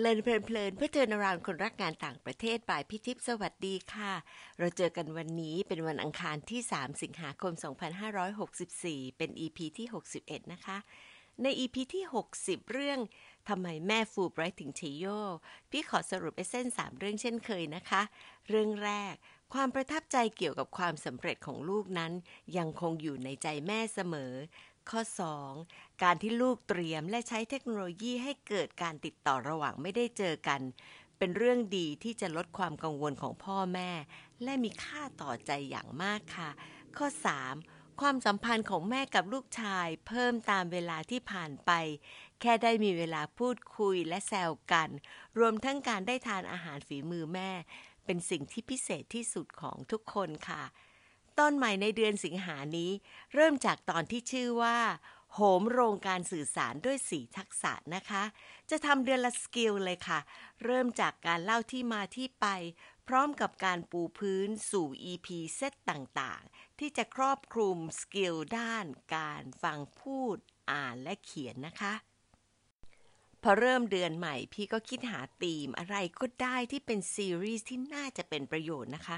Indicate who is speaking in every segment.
Speaker 1: เลินเพลินเพื่อเทินราวคนรักงานต่างประเทศบ่ายพิทิพสวัสดีค่ะ เราเจอกันวันนี้เป็นวันอังคารที่ 3 สิงหาคม 2564 เป็น EP ที่ 61 นะคะ ใน EP ที่ 60 เรื่องทำไมแม่ฟูไบรท์ถึงเชโย พี่ขอสรุปเอเส้น 3 เรื่องเช่นเคยนะคะ เรื่องแรก ความประทับใจเกี่ยวกับความสำเร็จของลูกนั้น ยังคงอยู่ในใจแม่เสมอ ข้อ 2. การที่ลูกเตรียมและใช้เทคโนโลยีให้เกิดการติดต่อระหว่างไม่ได้เจอกัน เป็นเรื่องดีที่จะลดความกังวลของพ่อแม่ และมีค่าต่อใจอย่างมากค่ะ ข้อ 3. ความสัมพันธ์ของแม่กับลูกชาย เพิ่มตามเวลาที่ผ่านไป แค่ได้มีเวลาพูดคุยและแซวกัน รวมทั้งการได้ทานอาหารฝีมือแม่ เป็นสิ่งที่พิเศษที่สุดของทุกคนค่ะ ตอนใหม่ในเดือนสิงหานี้ เริ่มจากตอนที่ชื่อว่าโหมโรงการสื่อสารด้วยสี่ทักษะนะคะ จะทำเดือนละ skill เลยค่ะ เริ่มจากการเล่าที่มาที่ไป พร้อมกับการปูพื้นสู่ EP เซตต่างๆ ที่จะครอบคลุม skill ด้านการฟังพูด อ่านและเขียนนะคะพอเริ่มเดือนใหม่พี่ก็คิดหาธีมอะไรก็ได้ที่เป็นซีรีส์ที่น่าจะเป็นประโยชน์นะคะ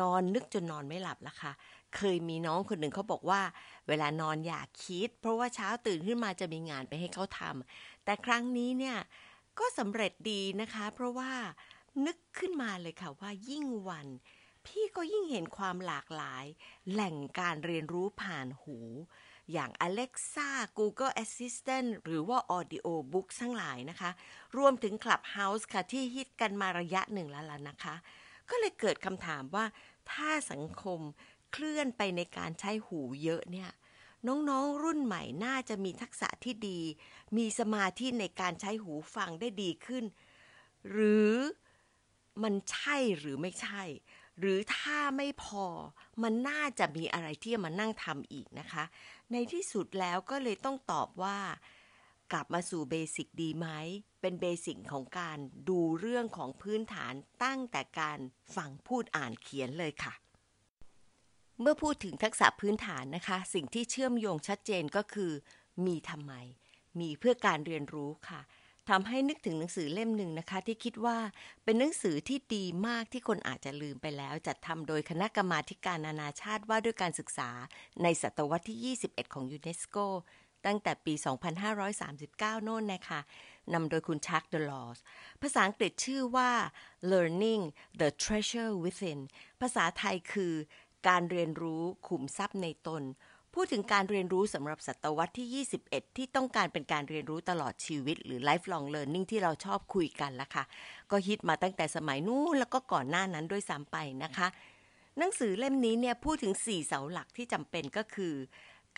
Speaker 1: นอนนึกจนนอนไม่หลับละค่ะ เคยมีน้องคนหนึ่งเขาบอกว่า เวลานอนอย่าคิด เพราะว่าเช้าตื่นขึ้นมาจะมีงานไปให้เขาทำแต่ครั้งนี้เนี่ยก็สำเร็จดีนะคะ เพราะว่านึกขึ้นมาเลยค่ะว่ายิ่งวัน พี่ก็ยิ่งเห็นความหลากหลาย แหล่งการเรียนรู้ผ่านหู อย่าง Alexa Google Assistant หรือว่า Audiobook ทั้งหลายนะคะ รวมถึง Clubhouse ค่ะที่ฮิตกันมาระยะหนึ่งแล้วล่ะนะคะ ก็เลยเกิดคำถามว่า ถ้าสังคมเคลื่อนไปในการใช้หูเยอะเนี่ย น้องๆรุ่นใหม่น่าจะมีทักษะที่ดี มีสมาธิในการใช้หูฟังได้ดีขึ้น หรือมันใช่หรือไม่ใช่ หรือถ้าไม่พอ มันน่าจะมีอะไรที่มานั่งทำอีกนะคะ ในที่สุดแล้วก็เลยต้องตอบว่า กลับมาสู่เบสิกดีไหม เป็นเบสิกของการดูเรื่องของพื้นฐานตั้งแต่การฟังพูดอ่านเขียนเลยค่ะ เมื่อพูดถึงทักษะพื้นฐานนะคะ สิ่งที่เชื่อมโยงชัดเจนก็คือ มีทำไม มีเพื่อการเรียนรู้ค่ะทำให้นึกถึงหนังสือเล่มหนึ่งนะคะ ที่คิดว่าเป็นหนังสือที่ดีมากที่คนอาจจะลืมไปแล้ว จัดทำโดยคณะกรรมาการนานาชาติว่าด้วยการศึกษาในศตวรรษที่ 21 ของยูเนสโก ตั้งแต่ปี 2539 โน่นนะคะนำโดยคุณชักเดลอสภาษาอังกฤษชื่อว่า Learning the Treasure Within ภาษาไทยคือการเรียนรู้ขุมทรัพย์ในตน พูดถึงการเรียนรู้สำหรับศตวรรษที่ 21 ที่ต้องการเป็นการเรียนรู้ตลอดชีวิต หรือ lifelong learning ที่เราชอบคุยกันละค่ะ ก็ฮิตมาตั้งแต่สมัยนู้นแล้วก็ก่อนหน้านั้นด้วยซ้ำไปนะคะ หนังสือเล่มนี้เนี่ยพูดถึง 4 เสาหลักที่จำเป็นก็คือ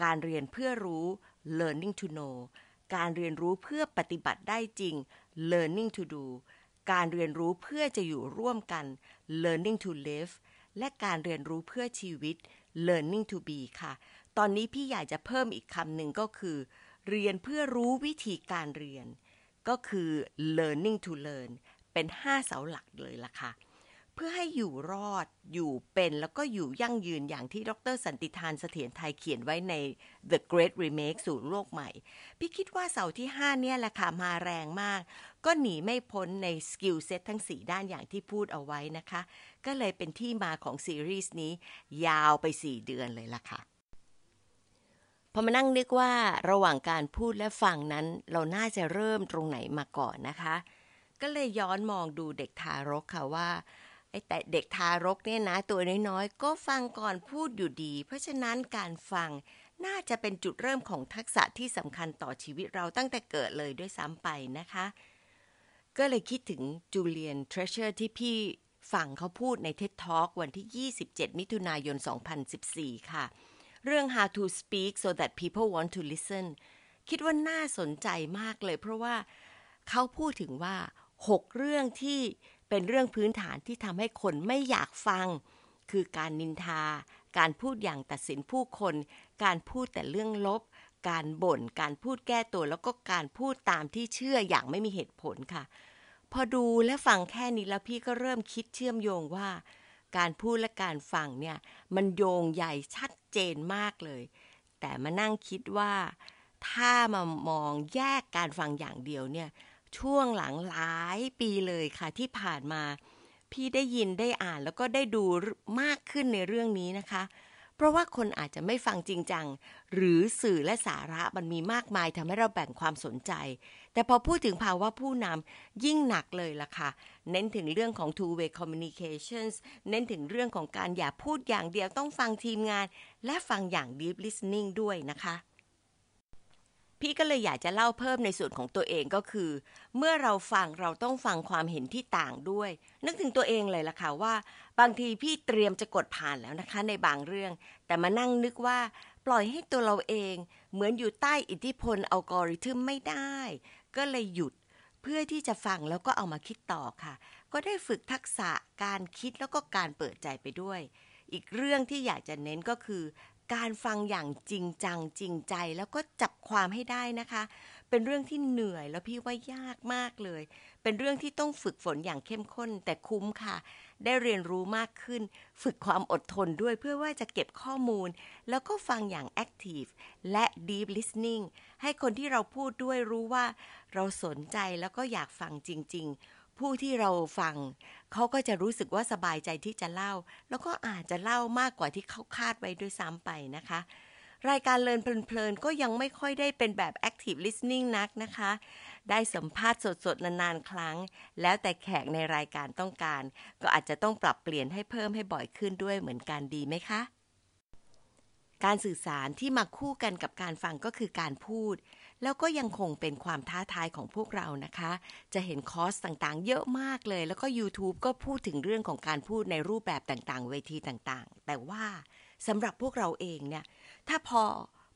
Speaker 1: การเรียนเพื่อรู้ learning to know การเรียนรู้เพื่อปฏิบัติได้จริง learning to do การเรียนรู้เพื่อจะอยู่ร่วมกัน learning to live และการเรียนรู้เพื่อชีวิต learning to be ค่ะ ตอนนี้พี่อยากจะเพิ่มอีกคำหนึ่งก็คือ เรียนเพื่อรู้วิธีการเรียน ก็คือ learning to learn เป็น 5 เสาหลักเลยล่ะค่ะ เพื่อให้อยู่รอด อยู่เป็นแล้วก็อยู่ยั่งยืนอย่างที่ดรสันติธารเสถียรไทยเขียนไว้ใน The Great Remake สู่โลกใหม่ พี่คิดว่าเสาที่ 5 เนี่ยแหละค่ะมาแรงมาก ก็หนีไม่พ้นใน skill set ทั้ง 4 ด้านอย่างที่พูดเอาไว้นะคะ ก็เลยเป็นที่มาของซีรีส์นี้ ยาวไป 4 เดือนเลยล่ะค่ะพอมานั่งนึกว่าระหว่างการพูดและฟังนั้น เราน่าจะเริ่มตรงไหนมาก่อนนะคะ ก็เลยย้อนมองดูเด็กทารกค่ะว่า ไอ้แต่เด็กทารกเนี่ยนะ ตัวน้อยๆ ก็ฟังก่อนพูดอยู่ดี เพราะฉะนั้นการฟังน่าจะเป็นจุดเริ่มของทักษะที่สำคัญต่อชีวิตเราตั้งแต่เกิดเลยด้วยซ้ำไปนะคะ ก็เลยคิดถึงจูเลียนเทรเชอร์ที่พี่ฟังเขาพูดใน TED Talk วันที่ 27 มิถุนายน 2014 ค่ะ เรื่อง how to speak so that people want to listen คิดว่าน่าสนใจมากเลย เพราะว่าเขาพูดถึงว่า 6 เรื่องที่ เป็นเรื่องพื้นฐานที่ทำให้คนไม่อยากฟัง คือการนินทา การพูดอย่างตัดสินผู้คน การพูดแต่เรื่องลบ การบ่น การพูดแก้ตัว แล้วก็การพูดตามที่เชื่ออย่างไม่มีเหตุผลค่ะ พอดูและฟังแค่นี้แล้วพี่ก็เริ่มคิดเชื่อมโยงว่า การพูดและการฟังเนี่ยมันโยงใหญ่ชัดเจนมากเลย แต่มานั่งคิดว่าถ้ามามองแยกการฟังอย่างเดียวเนี่ย ช่วงหลังหลายปีเลยค่ะที่ผ่านมา พี่ได้ยินได้อ่านแล้วก็ได้ดูมากขึ้นในเรื่องนี้นะคะ เพราะว่าคนอาจจะไม่ฟังจริงจัง หรือสื่อและสาระมันมีมากมายทำให้เราแบ่งความสนใจ แต่พอพูดถึงภาวะผู้นำยิ่งหนักเลยล่ะค่ะ เน้นถึงเรื่องของ two way communications เน้นถึงเรื่องของการอย่าพูดอย่างเดียวต้องฟังทีมงาน และฟังอย่าง deep listening ด้วยนะคะ พี่ก็เลยอยากจะเล่าเพิ่มในส่วนของตัวเองก็คือ เมื่อเราฟังเราต้องฟังความเห็นที่ต่างด้วย นึกถึงตัวเองเลยล่ะค่ะว่า บางทีพี่เตรียมจะกดผ่านแล้วนะคะ ในบางเรื่อง แต่มานั่งนึกว่าปล่อยให้ตัวเราเอง เหมือนอยู่ใต้อิทธิพลอัลกอริทึมไม่ได้ ก็เลยหยุดเพื่อที่จะฟังแล้วก็เอามาคิดต่อค่ะ ก็ได้ฝึกทักษะการคิดแล้วก็การเปิดใจไปด้วย อีกเรื่องที่อยากจะเน้นก็คือ การฟังอย่างจริงจังจริงใจแล้วก็จับความให้ได้นะคะ เป็นเรื่องที่เหนื่อยแล้วพี่ว่ายากมากเลย เป็นเรื่องที่ต้องฝึกฝนอย่างเข้มข้น แต่คุ้มค่ะ ได้เรียนรู้มากขึ้น ฝึกความอดทนด้วยเพื่อว่าจะเก็บข้อมูล แล้วก็ฟังอย่าง active และ deep listening ให้คนที่เราพูดด้วยรู้ว่า เราสนใจแล้วก็อยากฟังจริง ๆ ผู้ที่เราฟังเขาก็จะรู้สึกว่าสบายใจที่จะเล่า แล้วก็อาจจะเล่ามากกว่าที่เขาคาดไว้ด้วยซ้ำไปนะคะ รายการเลินเพลินๆ ก็ยังไม่ค่อยได้เป็นแบบ active listening นักนะคะ ได้สัมภาษณ์สดๆ นานๆ ครั้ง แล้วแต่แขกในรายการต้องการ ก็อาจจะต้องปรับเปลี่ยนให้เพิ่มให้บ่อยขึ้นด้วยเหมือนกันดีไหมคะ การสื่อสารที่มาคู่กันกับการฟังก็คือการพูด แล้วก็ยังคงเป็นความท้าทายของพวกเรานะคะ จะเห็นคอร์สต่างๆ เยอะมากเลย แล้วก็ YouTube ก็พูดถึงเรื่องของการพูดในรูปแบบต่างๆ เวทีต่างๆ แต่ว่าสำหรับพวกเราเองเนี่ย ถ้าพอ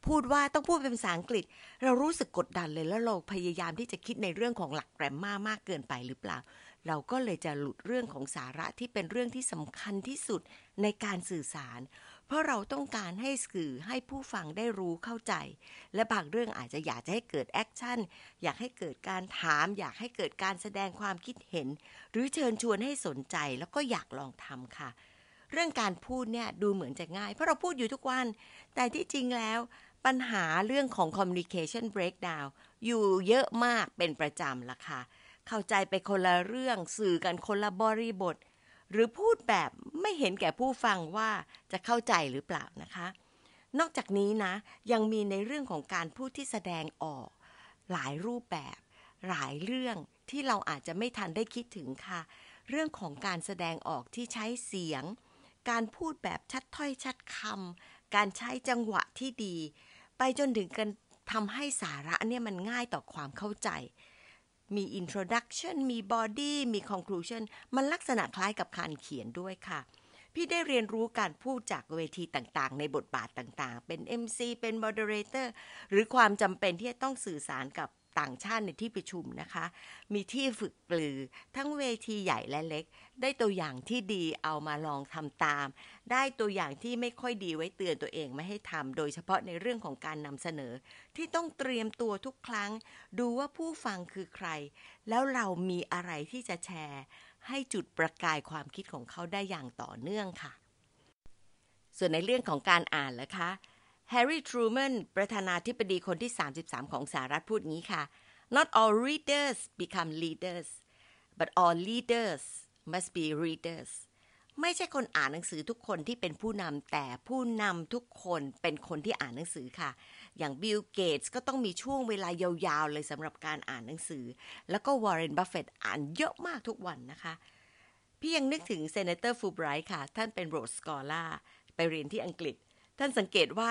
Speaker 1: พูดว่าต้องพูดเป็นภาษาอังกฤษ เรารู้สึกกดดันเลยแล้วเราพยายามที่จะคิดในเรื่องของหลักแกรมมามากเกินไปหรือเปล่า เราก็เลยจะหลุดเรื่องของสาระที่เป็นเรื่องที่สำคัญที่สุด ในการสื่อสาร เพราะเราต้องการให้สื่อให้ผู้ฟังได้รู้เข้าใจ และบางเรื่องอาจจะอยากจะให้เกิดแอคชั่น อยากให้เกิดการถาม อยากให้เกิดการแสดงความคิดเห็น หรือเชิญชวนให้สนใจแล้วก็อยากลองทำค่ะ เรื่องการพูดเนี่ยดูเหมือนจะง่าย เพราะเราพูดอยู่ทุกวัน แต่ที่จริงแล้วปัญหาเรื่องของ communication breakdown อยู่เยอะมากเป็นประจำละค่ะ เข้าใจไปคนละเรื่องสื่อกันคนละบริบท หรือพูดแบบไม่เห็นแก่ผู้ฟังว่าจะเข้าใจหรือเปล่านะคะ นอกจากนี้นะยังมีในเรื่องของการพูดที่แสดงออก หลายรูปแบบ หลายเรื่องที่เราอาจจะไม่ทันได้คิดถึงค่ะ เรื่องของการแสดงออกที่ใช้เสียง การพูดแบบชัดถ้อยชัดคำการใช้จังหวะที่ดี ไปจนถึงการทำให้สาระเนี่ยมันง่ายต่อความเข้าใจ มี introduction มี body มี conclusion มันลักษณะคล้ายกับการเขียนด้วยค่ะ พี่ได้เรียนรู้การพูดจากเวทีต่างๆ ในบทบาทต่างๆ เป็น MC เป็น moderator หรือความจำเป็นที่จะต้องสื่อสารกับ ต่างชาติในที่ประชุมนะคะ มีที่ฝึกปลือ ทั้งเวทีใหญ่และเล็ก ได้ตัวอย่างที่ดีเอามาลองทำตาม ได้ตัวอย่างที่ไม่ค่อยดีไว้เตือนตัวเองไม่ให้ทำโดยเฉพาะในเรื่องของการนำเสนอ ที่ต้องเตรียมตัวทุกครั้ง ดูว่าผู้ฟังคือใคร แล้วเรามีอะไรที่จะแชร์ ให้จุดประกายความคิดของเขาได้อย่างต่อเนื่องค่ะ ส่วนในเรื่องของการอ่านล่ะคะ แฮร์รี่ทรูแมนประธานาธิบดีคนที่ 33 ของสหรัฐพูดงี้ค่ะ not all readers become leaders but all leaders must be readers ไม่ใช่คนอ่านหนังสือทุกคนที่เป็นผู้นำแต่ผู้นำทุกคนเป็นคนที่อ่านหนังสือค่ะ อย่างบิลเกตส์ก็ต้องมีช่วงเวลายาวๆเลยสำหรับการอ่านหนังสือ แล้วก็วอร์เรนบัฟเฟตอ่านเยอะมากทุกวันนะคะ พี่ยังนึกถึง Senator Fulbright ค่ะ ท่านเป็น Rhodes Scholar ไปเรียนที่อังกฤษ ท่านสังเกตว่า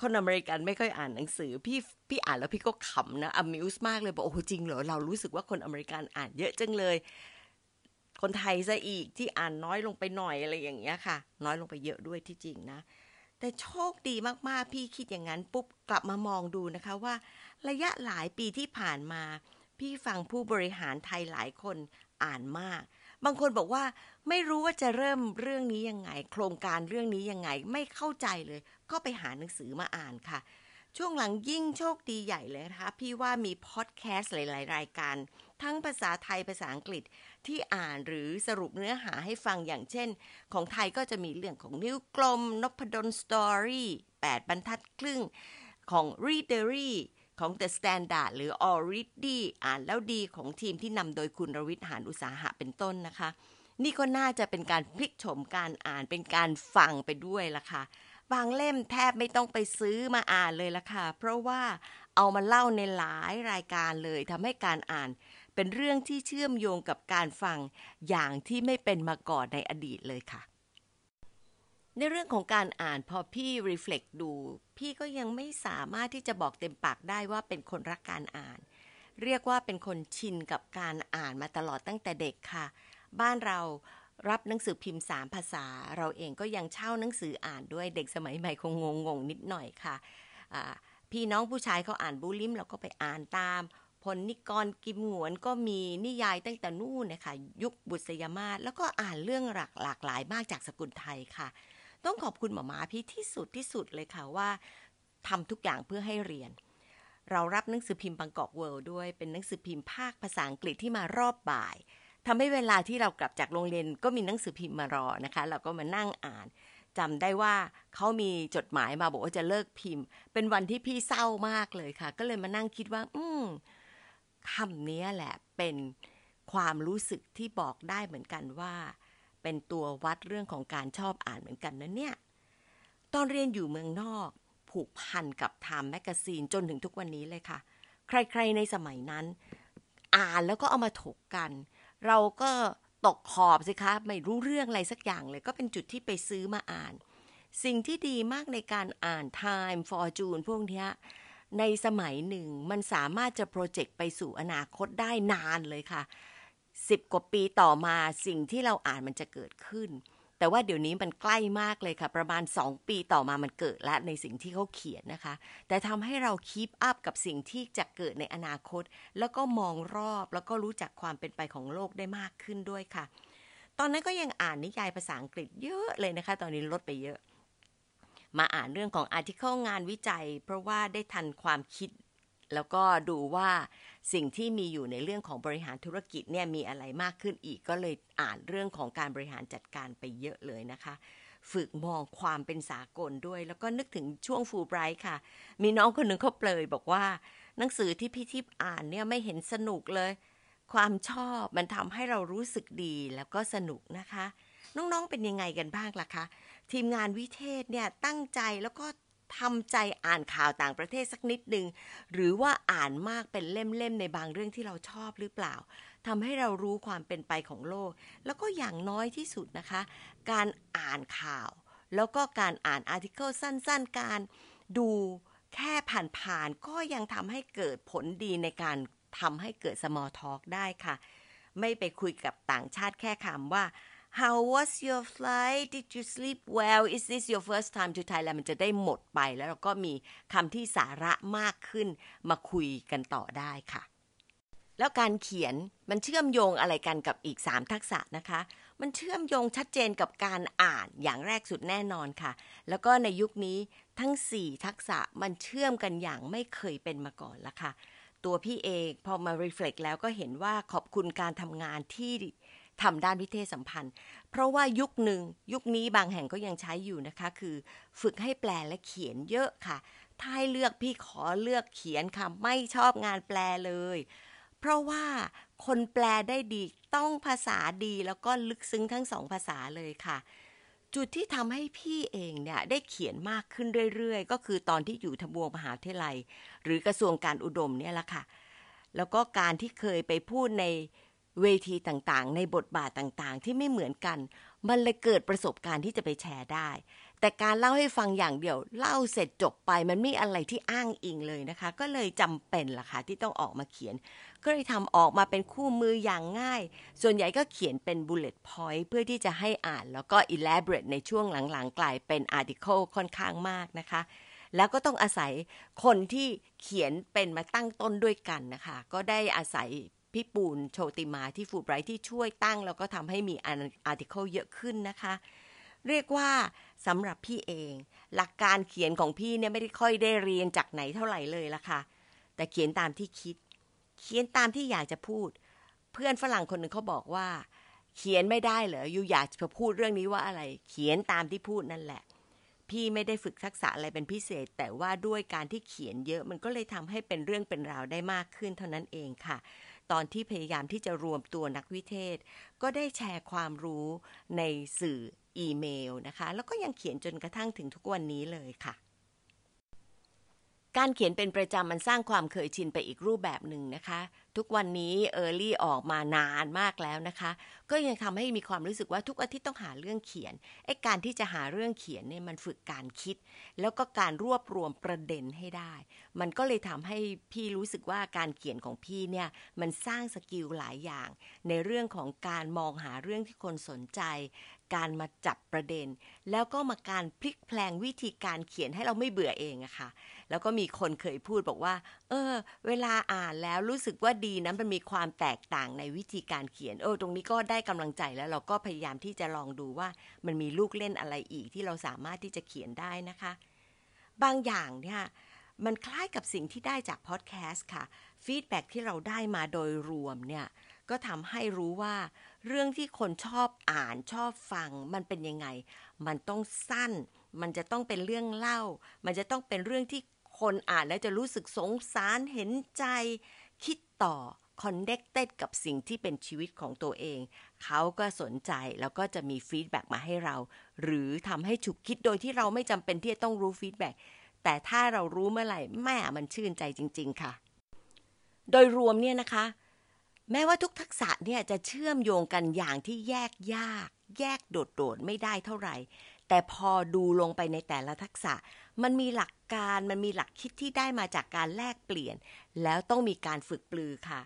Speaker 1: คนอเมริกันไม่ค่อยอ่านหนังสือ พี่พี่อ่านแล้วพี่ก็ขำนะ amuse มากเลยบอกโอ้จริงเหรอเรารู้สึกว่าคนอเมริกันอ่านเยอะจังเลย คนไทยซะอีกที่อ่านน้อยลงไปหน่อยอะไรอย่างเงี้ยค่ะ น้อยลงไปเยอะด้วยที่จริงนะ แต่โชคดีมากๆ พี่คิดอย่างนั้นปุ๊บกลับมามองดูนะคะว่า ระยะหลายปีที่ผ่านมา พี่ฟังผู้บริหารไทยหลายคนอ่านมาก บางคนบอกว่าไม่รู้ว่าจะเริ่มเรื่องนี้ยังไง โครงการเรื่องนี้ยังไงไม่เข้าใจเลย ก็ไปหาหนังสือมาอ่านค่ะ ช่วงหลังยิ่งโชคดีใหญ่เลยนะคะพี่ว่ามีพอดแคสต์หลาย ๆ รายการ ทั้งภาษาไทยภาษาอังกฤษที่อ่านหรือสรุปเนื้อหาให้ฟังอย่างเช่น ของไทยก็จะมีเรื่องของนิ้วกลมนพดลสตอรี่8บรรทัดครึ่งของ Readery ของ The Standard หรือ Already อ่านแล้วดีของทีมที่นำโดยคุณรวิทย์หานอุตสาหะเป็นต้นนะคะ นี่ก็น่าจะเป็นการพลิกโฉมการอ่านเป็นการฟังไปด้วยล่ะค่ะ บางเล่มแทบไม่ต้องไปซื้อมาอ่านเลยล่ะค่ะ เพราะว่าเอามาเล่าในหลายรายการเลยทำให้การอ่านเป็นเรื่องที่เชื่อมโยงกับการฟังอย่างที่ไม่เป็นมาก่อนในอดีตเลยค่ะ ในเรื่องของการอ่านพอพี่รีเฟล็กดู พี่ก็ยังไม่สามารถที่จะบอกเต็มปากได้ว่าเป็นคนรักการอ่าน เรียกว่าเป็นคนชินกับการอ่านมาตลอดตั้งแต่เด็กค่ะ บ้านเรารับหนังสือพิมพ์สามภาษา เราเองก็ยังเช่าหนังสืออ่านด้วยเด็กสมัยใหม่คงงงๆนิดหน่อยค่ะพี่น้องผู้ชายเขาอ่านบูลิมเราก็ไปอ่านตามพลนิกรกิมหงวนก็มีนิยายตั้งแต่นู่นนะคะยุคบุษยมาศแล้วก็อ่านเรื่องหลากหลากหลายมากจากสกุลไทยค่ะ ต้องขอบคุณหมอมาพี่ที่สุดที่สุดเลยค่ะว่าทำทุกอย่างเพื่อให้เรียน เรารับหนังสือพิมพ์บางกอกเวิลด์ด้วยเป็นหนังสือพิมพ์ภาคภาษาอังกฤษที่มารอบบ่ายทำให้เวลาที่เรากลับจากโรงเรียนก็มีหนังสือพิมพ์มารอนะคะ เราก็มานั่งอ่านจำได้ว่าเขามีจดหมายมาบอกว่าจะเลิกพิมพ์ เป็นวันที่พี่เศร้ามากเลยค่ะ ก็เลยมานั่งคิดว่า อืมคำนี้แหละเป็นความรู้สึกที่บอกได้เหมือนกันว่า เป็นตัววัดเรื่องของการชอบอ่านเหมือนกันนะเนี่ย ตอนเรียนอยู่เมืองนอก ผูกพันกับ Time Magazine จนถึงทุกวันนี้เลยค่ะ ใครๆในสมัยนั้น อ่านแล้วก็เอามาถกกัน เราก็ตกขอบสิคะไม่รู้เรื่องอะไรสักอย่างเลย ก็เป็นจุดที่ไปซื้อมาอ่าน สิ่งที่ดีมากในการอ่าน Time Fortune พวกนี้ในสมัยหนึ่งมันสามารถจะโปรเจกต์ไปสู่อนาคตได้นานเลยค่ะ สิบกว่าปีต่อมาสิ่งที่เราอ่านมันจะเกิดขึ้น แต่ว่าเดี๋ยวนี้มันใกล้มากเลยค่ะ ประมาณ 2 ปีต่อมามันเกิดแล้วในสิ่งที่เขาเขียนนะคะ แต่ทำให้เราคีปอัพกับสิ่งที่จะเกิดในอนาคต แล้วก็มองรอบแล้วก็รู้จักความเป็นไปของโลกได้มากขึ้นด้วยค่ะ ตอนนั้นก็ยังอ่านนิยายภาษาอังกฤษเยอะเลยนะคะ ตอนนี้ลดไปเยอะ มาอ่านเรื่องของอาร์ติเคิลงานวิจัย เพราะว่าได้ทันความคิดแล้วก็ดูว่า สิ่งที่มีอยู่ในเรื่องของบริหารธุรกิจเนี่ยมีอะไรมากขึ้นอีกก็เลยอ่านเรื่องของการบริหารจัดการไปเยอะเลยนะคะ ฝึกมองความเป็นสากลด้วย แล้วก็นึกถึงช่วงฟูไบรท์ค่ะ มีน้องคนหนึ่งเขาเปลยบอกว่า หนังสือที่พี่ทิพย์อ่านเนี่ยไม่เห็นสนุกเลย ความชอบมันทำให้เรารู้สึกดีแล้วก็สนุกนะคะ น้องๆเป็นยังไงกันบ้างล่ะคะทีมงานวิเทศเนี่ยตั้งใจแล้วก็ ทำใจอ่านข่าวต่างประเทศสักนิดหนึ่งหรือว่าอ่านมากเป็นเล่มๆในบางเรื่องที่เราชอบหรือเปล่าทำให้เรารู้ความเป็นไปของโลก แล้วก็อย่างน้อยที่สุดนะคะ การอ่านข่าว แล้วก็การอ่านอาร์ติเคิลสั้นๆ การดูแค่ผ่านๆก็ยังทำให้เกิดผลดีในการทำให้เกิด small talk ได้ค่ะ ไม่ไปคุยกับต่างชาติแค่คำว่า How was your flight Did you sleep well Is this your first time to Thailand มันจะได้หมดไปแล้วเราก็มีคำที่สาระมากขึ้นมาคุยกันต่อได้ค่ะ แล้วการเขียนมันเชื่อมโยงอะไรกันกับอีก 3 ทักษะนะคะ มันเชื่อมโยงชัดเจนกับการอ่านอย่างแรกสุดแน่นอนค่ะ แล้วก็ในยุคนี้ทั้ง 4 ทักษะมันเชื่อมกันอย่างไม่เคยเป็นมาก่อนละค่ะตัวพี่เองพอมา reflect แล้วก็เห็นว่าขอบคุณการทำงานที่ ทำด้านวิเทศสัมพันธ์ เพราะว่ายุคหนึ่งยุคนี้บางแห่งก็ยังใช้อยู่นะคะ คือฝึกให้แปลและเขียนเยอะค่ะ ถ้าให้เลือกพี่ขอเลือกเขียนค่ะ ไม่ชอบงานแปลเลย เพราะว่าคนแปลได้ดีต้องภาษาดีแล้วก็ลึกซึ้งทั้งสองภาษาเลยค่ะ จุดที่ทำให้พี่เองเนี่ยได้เขียนมากขึ้นเรื่อยๆ ก็คือตอนที่อยู่ทบวงมหาวิทยาลัย หรือกระทรวงการอุดมเนี่ยแหละค่ะ แล้วก็การที่เคยไปพูดใน เวทีต่างๆ ในบทบาทต่างๆ ที่ไม่เหมือนกัน มันเลยเกิดประสบการณ์ที่จะไปแชร์ได้ แต่การเล่าให้ฟังอย่างเดียว เล่าเสร็จจบไปมันไม่อะไรที่อ้างอิงเลยนะคะ ก็เลยจำเป็นล่ะค่ะที่ต้องออกมาเขียน ก็เลยทำออกมาเป็นคู่มืออย่างง่าย ส่วนใหญ่ก็เขียนเป็น bullet point เพื่อที่จะให้อ่าน แล้วก็ elaborate ในช่วงหลังๆ กลายเป็น article ค่อนข้างมากนะคะแล้วก็ต้องอาศัยคนที่เขียนเป็นมาตั้งต้นด้วยกันนะคะ ก็ได้อาศัย พี่ปูนโชติมาที่ฟูไบรท์ที่ช่วยตั้ง แล้วก็ทำให้มี article เยอะขึ้นนะคะ เรียกว่าสำหรับพี่เอง หลักการเขียนของพี่เนี่ยไม่ได้ค่อยได้เรียนจากไหนเท่าไหร่เลยละค่ะ แต่เขียนตามที่คิด เขียนตามที่อยากจะพูด เพื่อนฝรั่งคนหนึ่งเขาบอกว่า เขียนไม่ได้เหรออยู่อยากจะพูดเรื่องนี้ว่าอะไร เขียนตามที่พูดนั่นแหละพี่ไม่ได้ฝึกทักษะอะไรเป็นพิเศษ แต่ว่าด้วยการที่เขียนเยอะมันก็เลยทำให้เป็นเรื่องเป็นราวได้มากขึ้นเท่านั้นเองค่ะ ตอนที่พยายามที่จะรวมตัวนักวิเทศ ก็ได้แชร์ความรู้ในสื่ออีเมลนะคะ แล้วก็ยังเขียนจนกระทั่งถึงทุกวันนี้เลยค่ะ การเขียนเป็นประจำมันสร้างความเคยชินไปอีกรูปแบบหนึ่งนะคะ ทุกวันนี้ early ออกมานานมากแล้วนะคะ ก็ยังทำให้มีความรู้สึกว่าทุกอาทิตย์ต้องหาเรื่องเขียนไอ้การที่จะหาเรื่องเขียนเนี่ยมันฝึกการคิด แล้วก็การรวบรวมประเด็นให้ได้ มันก็เลยทำให้พี่รู้สึกว่าการเขียนของพี่เนี่ยมันสร้าง skill หลายอย่าง ในเรื่องของการมองหาเรื่องที่คนสนใจ การมาจับประเด็น แล้วก็มาการพลิกแพลงวิธีการเขียนให้เราไม่เบื่อเองอะค่ะ แล้วก็มีคนเคยพูดบอกว่า เออ เวลาอ่านแล้วรู้สึกว่าดีนะมันมีความแตกต่างในวิธีการเขียน เออ ตรงนี้ก็ได้กำลังใจแล้วเราก็พยายามที่จะลองดูว่ามันมีลูกเล่นอะไรอีกที่เราสามารถที่จะเขียนได้นะคะ บางอย่างเนี่ยมันคล้ายกับสิ่งที่ได้จากพอดแคสต์ค่ะฟีดแบ็ที่เราได้มาโดยรวมเนี่ยก็ทำให้รู้ว่า เรื่องที่คนชอบอ่านชอบฟัง มันเป็นยังไง มันต้องสั้น มันจะต้องเป็นเรื่องเล่า มันจะต้องเป็นเรื่องที่คนอ่านแล้วจะรู้สึกสงสารเห็นใจ คิดต่อคอนเน c เต็ดกับสิ่งที่เป็นชีวิตของตัวเอง เขาก็สนใจแล้วก็จะมีฟีดแบ็มาให้เรา หรือทำให้ฉุกคิดโดยที่เราไม่จำเป็นที่จะต้องรู้ฟีดแบ็แต่ถ้าเรารู้เมื่อไหร่แม่มันชื่นใจจริง ๆ ค่ะ โดยรวมเนี่ยนะคะ แม้ว่าทุกทักษะเนี่ยจะเชื่อมโยงกันอย่างที่แยกยาก แยกโดดๆไม่ได้เท่าไหร่ แต่พอดูลงไปในแต่ละทักษะ มันมีหลักการมันมีหลักคิดที่ได้มาจากการแลกเปลี่ยน แล้วต้องมีการฝึกปลือค่ะ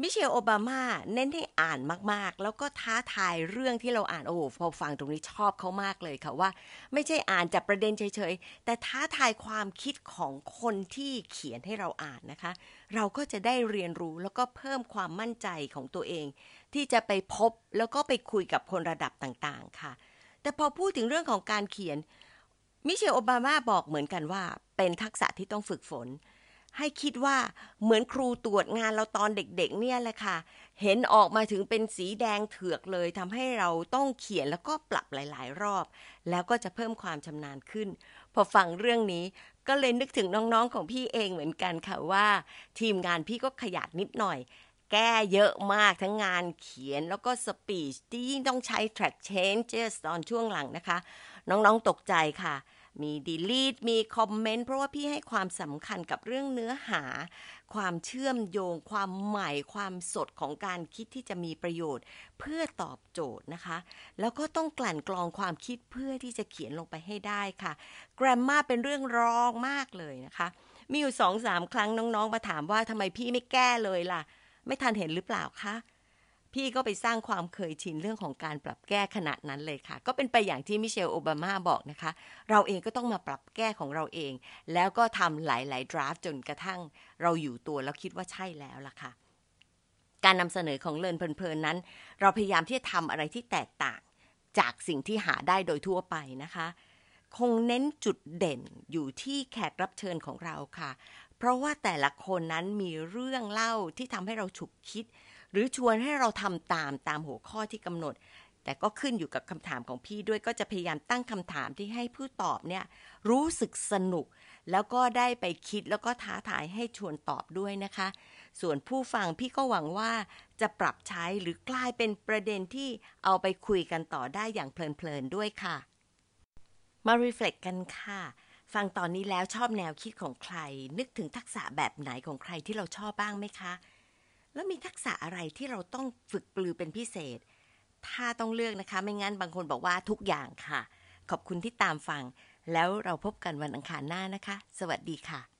Speaker 1: มิเชลโอบามาเน้นให้อ่านมากๆ แล้วก็ท้าทายเรื่องที่เราอ่านโอ้พอฟังตรงนี้ชอบเขามากเลยค่ะว่า ไม่ใช่อ่านจากประเด็นเฉยๆ แต่ท้าทายความคิดของคนที่เขียนให้เราอ่านนะคะ เราก็จะได้เรียนรู้แล้วก็เพิ่มความมั่นใจของตัวเอง ที่จะไปพบแล้วก็ไปคุยกับคนระดับต่างๆ ค่ะ แต่พอพูดถึงเรื่องของการเขียน มิเชลโอบามาบอกเหมือนกันว่า เป็นทักษะที่ต้องฝึกฝน ให้คิดว่าเหมือนครูตรวจงานเราตอนเด็กๆ เนี่ยแหละค่ะ เห็นออกมาถึงเป็นสีแดงเถือกเลยทำให้เราต้องเขียนแล้วก็ปรับหลาย ๆ รอบ แล้วก็จะเพิ่มความชำนาญขึ้น พอฟังเรื่องนี้ ก็เลยนึกถึงน้องๆของพี่เองเหมือนกันค่ะว่า ทีมงานพี่ก็ขยันนิดหน่อย แก้เยอะมากทั้งงานเขียนแล้วก็สปีชที่ยิ่งต้องใช้ track changes ตอนช่วงหลังนะคะ น้องๆตกใจค่ะ มี delete มีคอมเมนต์เพราะว่าพี่ให้ความสำคัญกับเรื่องเนื้อหา ความเชื่อมโยง ความใหม่ ความสดของการคิดที่จะมีประโยชน์ เพื่อตอบโจทย์นะคะ แล้วก็ต้องกลั่นกรองความคิดเพื่อที่จะเขียนลงไปให้ได้ค่ะ grammar เป็นเรื่องรองมากเลยนะคะ มีอยู่สองสามครั้งน้องๆ มาถามว่าทำไมพี่ไม่แก้เลยล่ะ ไม่ทันเห็นหรือเปล่าคะ พี่ก็ไปสร้างความเคยชินเรื่องของการปรับแก้ขนาดนั้นเลยค่ะ ก็เป็นไปอย่างที่มิเชลโอบามาบอกนะคะ เราเองก็ต้องมาปรับแก้ของเราเอง แล้วก็ทำหลายๆดราฟจนกระทั่ง เราอยู่ตัวแล้วคิดว่าใช่แล้วล่ะค่ะ การนำเสนอของเลินเพลินๆนั้น เราพยายามที่จะทำอะไรที่แตกต่าง จากสิ่งที่หาได้โดยทั่วไปนะคะ คงเน้นจุดเด่นอยู่ที่แขกรับเชิญของเราค่ะ เพราะว่าแต่ละคนนั้นมีเรื่องเล่าที่ทำให้เราฉุกคิด หรือชวนให้เราทำตามตามหัวข้อที่กำหนด แต่ก็ขึ้นอยู่กับคำถามของพี่ด้วยก็จะพยายามตั้งคำถามที่ให้ผู้ตอบเนี่ยรู้สึกสนุก แล้วก็ได้ไปคิดแล้วก็ท้าทายให้ชวนตอบด้วยนะคะ ส่วนผู้ฟังพี่ก็หวังว่าจะปรับใช้หรือกลายเป็นประเด็นที่เอาไปคุยกันต่อได้อย่างเพลินๆด้วยค่ะ มารีเฟล็กกันค่ะฟังตอนนี้แล้วชอบแนวคิดของใคร นึกถึงทักษะแบบไหนของใครที่เราชอบบ้างไหมคะ แล้วมีทักษะอะไรที่เราต้องฝึกปลือเป็นพิเศษ ถ้าต้องเลือกนะคะ ไม่งั้นบางคนบอกว่าทุกอย่างค่ะ ขอบคุณที่ตามฟัง แล้วเราพบกันวันอังคารหน้านะคะ สวัสดีค่ะ